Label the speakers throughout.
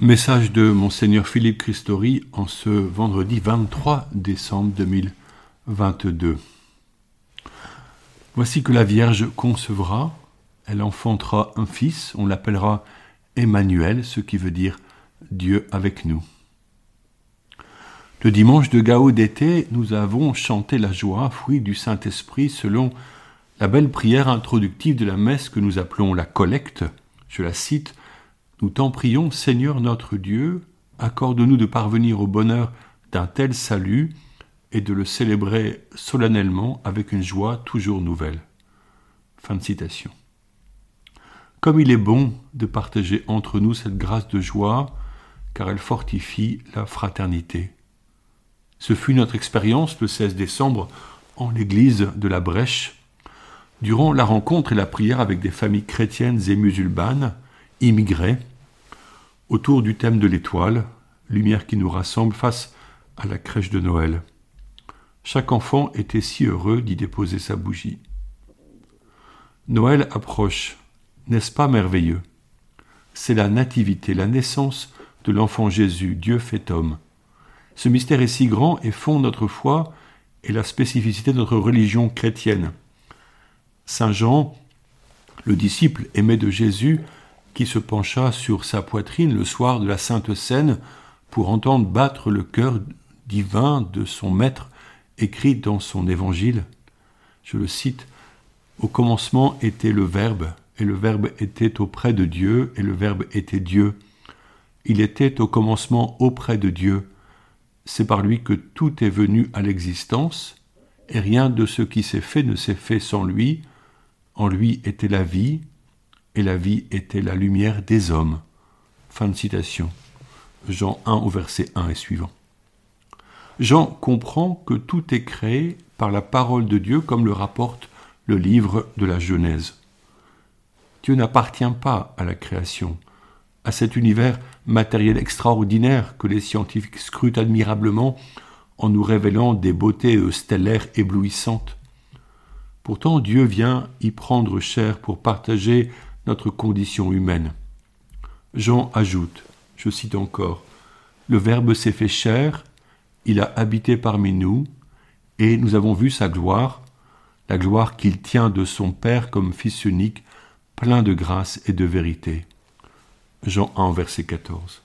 Speaker 1: Message de Monseigneur Philippe Christori en ce vendredi 23 décembre 2022. Voici que la Vierge concevra, elle enfantera un fils, on l'appellera Emmanuel, ce qui veut dire Dieu avec nous. Le dimanche de Gao d'été, nous avons chanté la joie, fruit du Saint-Esprit, selon la belle prière introductive de la messe que nous appelons la collecte. Je la cite nous t'en prions, Seigneur notre Dieu, accorde-nous de parvenir au bonheur d'un tel salut et de le célébrer solennellement avec une joie toujours nouvelle. Comme il est bon de partager entre nous cette grâce de joie, car elle fortifie la fraternité. Ce fut notre expérience le 16 décembre en l'église de la Brèche, durant la rencontre et la prière avec des familles chrétiennes et musulmanes, immigrés, autour du thème de l'étoile, lumière qui nous rassemble face à la crèche de Noël. Chaque enfant était si heureux d'y déposer sa bougie. Noël approche, n'est-ce pas merveilleux? C'est la nativité, la naissance de l'enfant Jésus, Dieu fait homme. Ce mystère est si grand et fonde notre foi et la spécificité de notre religion chrétienne. Saint Jean, le disciple aimé de Jésus, se pencha sur sa poitrine le soir de la Sainte Seine pour entendre battre le cœur divin de son Maître, écrit dans son Évangile. Je le cite, Au commencement était le Verbe, et le Verbe était auprès de Dieu, et le Verbe était Dieu. Il était au commencement auprès de Dieu. C'est par lui que tout est venu à l'existence, et rien de ce qui s'est fait ne s'est fait sans lui. En lui était la vie, et la vie était la lumière des hommes. Fin de citation. Jean 1 au verset 1 et suivant. Jean comprend que tout est créé par la parole de Dieu comme le rapporte le livre de la Genèse. Dieu n'appartient pas à la création, à cet univers matériel extraordinaire que les scientifiques scrutent admirablement en nous révélant des beautés stellaires éblouissantes. Pourtant Dieu vient y prendre chair pour partager notre condition humaine. Jean ajoute, je cite encore, Le Verbe s'est fait chair, il a habité parmi nous, et nous avons vu sa gloire, la gloire qu'il tient de son Père comme Fils unique, plein de grâce et de vérité. Jean 1, verset 14.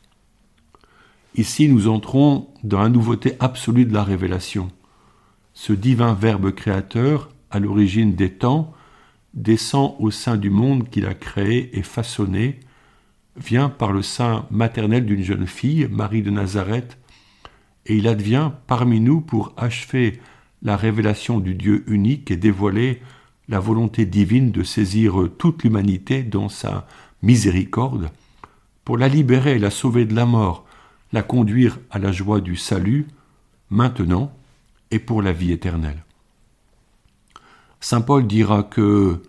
Speaker 1: Ici, nous entrons dans la nouveauté absolue de la révélation. Ce divin Verbe créateur, à l'origine des temps, descend au sein du monde qu'il a créé et façonné, vient par le sein maternel d'une jeune fille, Marie de Nazareth, et il advient parmi nous pour achever la révélation du Dieu unique et dévoiler la volonté divine de saisir toute l'humanité dans sa miséricorde, pour la libérer la sauver de la mort, la conduire à la joie du salut, maintenant et pour la vie éternelle. Saint Paul dira que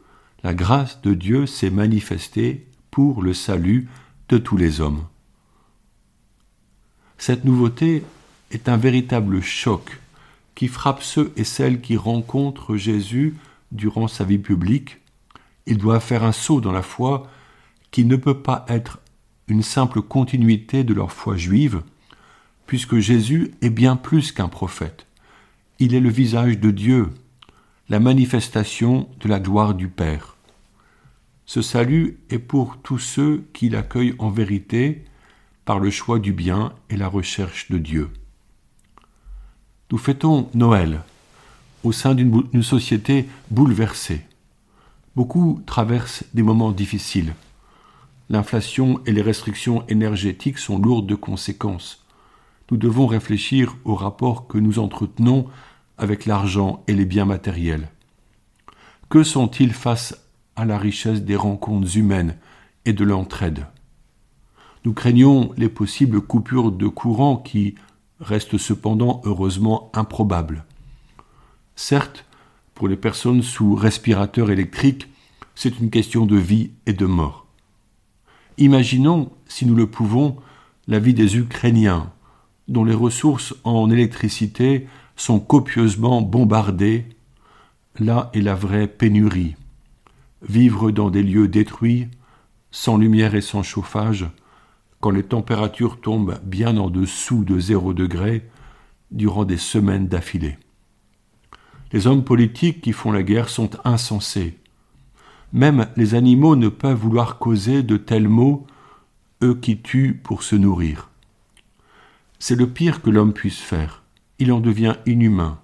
Speaker 1: la grâce de Dieu s'est manifestée pour le salut de tous les hommes. Cette nouveauté est un véritable choc qui frappe ceux et celles qui rencontrent Jésus durant sa vie publique. Ils doivent faire un saut dans la foi qui ne peut pas être une simple continuité de leur foi juive, puisque Jésus est bien plus qu'un prophète. Il est le visage de Dieu, la manifestation de la gloire du Père. Ce salut est pour tous ceux qui l'accueillent en vérité par le choix du bien et la recherche de Dieu. Nous fêtons Noël au sein d'une société bouleversée. Beaucoup traversent des moments difficiles. L'inflation et les restrictions énergétiques sont lourdes de conséquences. Nous devons réfléchir au rapport que nous entretenons avec l'argent et les biens matériels Que sont-ils face à la richesse des rencontres humaines et de l'entraide? Nous craignons les possibles coupures de courant qui restent cependant heureusement improbables. Certes, pour les personnes sous respirateur électrique, c'est une question de vie et de mort. Imaginons, si nous le pouvons, la vie des Ukrainiens, dont les ressources en électricité sont copieusement bombardés, là est la vraie pénurie. Vivre dans des lieux détruits, sans lumière et sans chauffage, quand les températures tombent bien en dessous de zéro degré durant des semaines d'affilée. Les hommes politiques qui font la guerre sont insensés. Même les animaux ne peuvent vouloir causer de tels maux, eux qui tuent pour se nourrir. C'est le pire que l'homme puisse faire. Il en devient inhumain.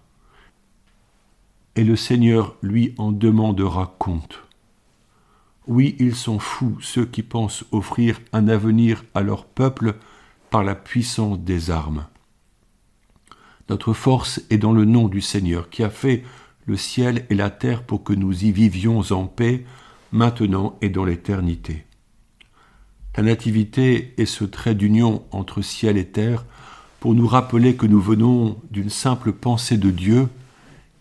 Speaker 1: Et le Seigneur lui en demandera compte. Oui, ils sont fous, ceux qui pensent offrir un avenir à leur peuple par la puissance des armes. Notre force est dans le nom du Seigneur qui a fait le ciel et la terre pour que nous y vivions en paix, maintenant et dans l'éternité. La nativité est ce trait d'union entre ciel et terre pour nous rappeler que nous venons d'une simple pensée de Dieu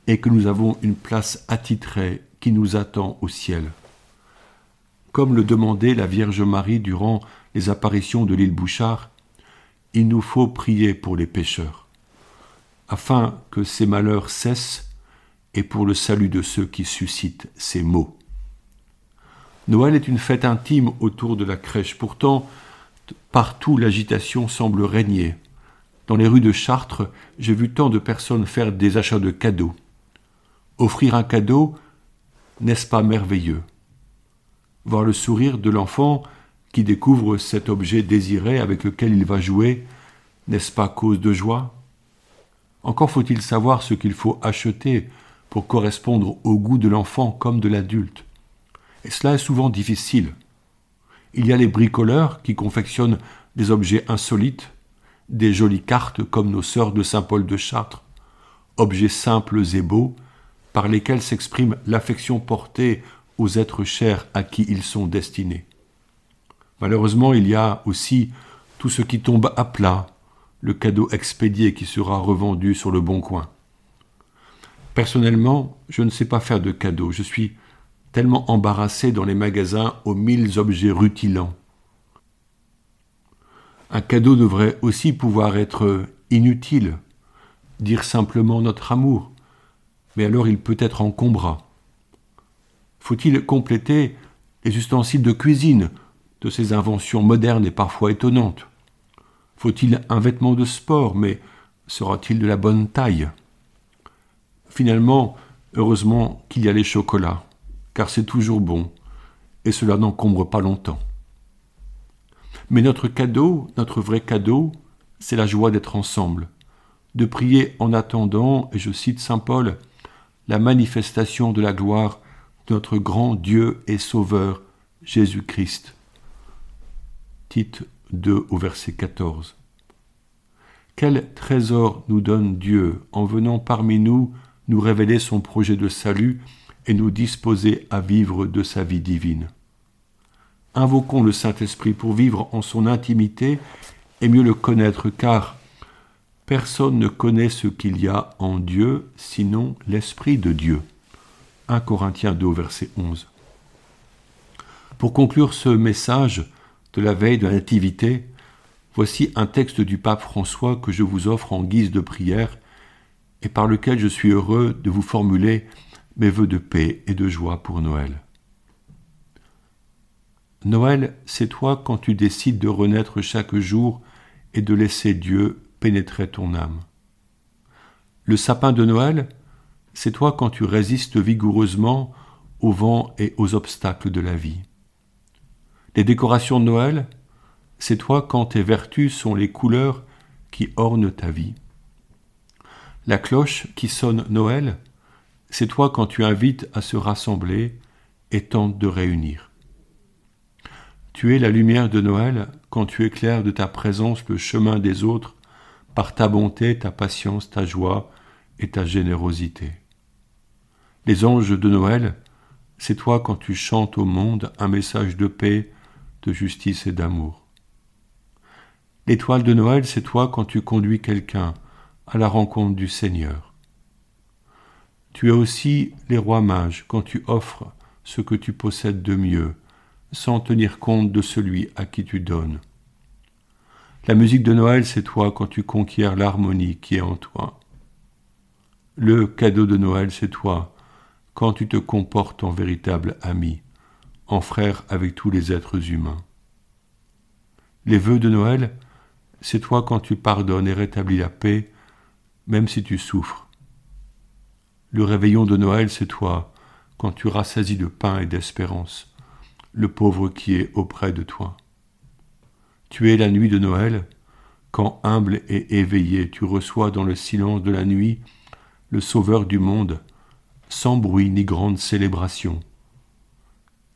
Speaker 1: et que nous avons une place attitrée qui nous attend au ciel. Comme le demandait la Vierge Marie durant les apparitions de l'île Bouchard, il nous faut prier pour les pécheurs afin que ces malheurs cessent et pour le salut de ceux qui suscitent ces maux. Noël est une fête intime autour de la crèche. Pourtant, partout l'agitation semble régner. Dans les rues de Chartres, j'ai vu tant de personnes faire des achats de cadeaux. Offrir un cadeau, n'est-ce pas merveilleux? Voir le sourire de l'enfant qui découvre cet objet désiré avec lequel il va jouer, n'est-ce pas cause de joie? Encore faut-il savoir ce qu'il faut acheter pour correspondre au goût de l'enfant comme de l'adulte. Et cela est souvent difficile. Il y a les bricoleurs qui confectionnent des objets insolites, des jolies cartes comme nos sœurs de Saint-Paul de Chartres, objets simples et beaux, par lesquels s'exprime l'affection portée aux êtres chers à qui ils sont destinés. Malheureusement, il y a aussi tout ce qui tombe à plat, le cadeau expédié qui sera revendu sur le bon coin. Personnellement, je ne sais pas faire de cadeaux. Je suis tellement embarrassé dans les magasins aux mille objets rutilants. Un cadeau devrait aussi pouvoir être inutile, dire simplement notre amour, mais alors il peut être encombrant. Faut-il compléter les ustensiles de cuisine de ces inventions modernes et parfois étonnantes? Faut-il un vêtement de sport, mais sera-t-il de la bonne taille? Finalement, heureusement qu'il y a les chocolats, car c'est toujours bon, et cela n'encombre pas longtemps. Mais notre cadeau, notre vrai cadeau, c'est la joie d'être ensemble, de prier en attendant, et je cite Saint Paul, la manifestation de la gloire de notre grand Dieu et Sauveur, Jésus-Christ. Tite 2 au verset 14. Quel trésor nous donne Dieu en venant parmi nous nous révéler son projet de salut et nous disposer à vivre de sa vie divine. Invoquons le Saint-Esprit pour vivre en son intimité et mieux le connaître, car personne ne connaît ce qu'il y a en Dieu sinon l'Esprit de Dieu. 1 Corinthiens 2, verset 11. Pour conclure ce message, de la veille de la Nativité, voici un texte du pape François que je vous offre en guise de prière et par lequel je suis heureux de vous formuler mes vœux de paix et de joie pour Noël. Noël, c'est toi quand tu décides de renaître chaque jour et de laisser Dieu pénétrer ton âme. Le sapin de Noël, c'est toi quand tu résistes vigoureusement aux vents et aux obstacles de la vie. Les décorations de Noël, c'est toi quand tes vertus sont les couleurs qui ornent ta vie. La cloche qui sonne Noël, c'est toi quand tu invites à se rassembler et tentes de réunir. Tu es la lumière de Noël quand tu éclaires de ta présence le chemin des autres par ta bonté, ta patience, ta joie et ta générosité. Les anges de Noël, c'est toi quand tu chantes au monde un message de paix, de justice et d'amour. L'étoile de Noël, c'est toi quand tu conduis quelqu'un à la rencontre du Seigneur. Tu es aussi les rois mages quand tu offres ce que tu possèdes de mieux, sans tenir compte de celui à qui tu donnes. La musique de Noël, c'est toi quand tu conquiers l'harmonie qui est en toi. Le cadeau de Noël, c'est toi quand tu te comportes en véritable ami en frère avec tous les êtres humains. Les vœux de Noël, c'est toi quand tu pardonnes et rétablis la paix, même si tu souffres. Le réveillon de Noël, c'est toi quand tu rassasies de pain et d'espérance le pauvre qui est auprès de toi. Tu es la nuit de Noël, quand humble et éveillé tu reçois dans le silence de la nuit le Sauveur du monde, sans bruit ni grande célébration.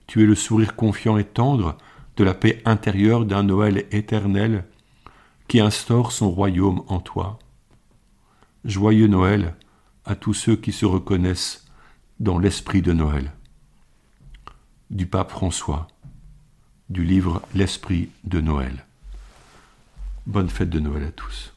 Speaker 1: Tu es le sourire confiant et tendre de la paix intérieure d'un Noël éternel qui instaure son royaume en toi. Joyeux Noël à tous ceux qui se reconnaissent dans l'esprit de Noël. Du pape François, du livre L'esprit de Noël. Bonne fête de Noël à tous.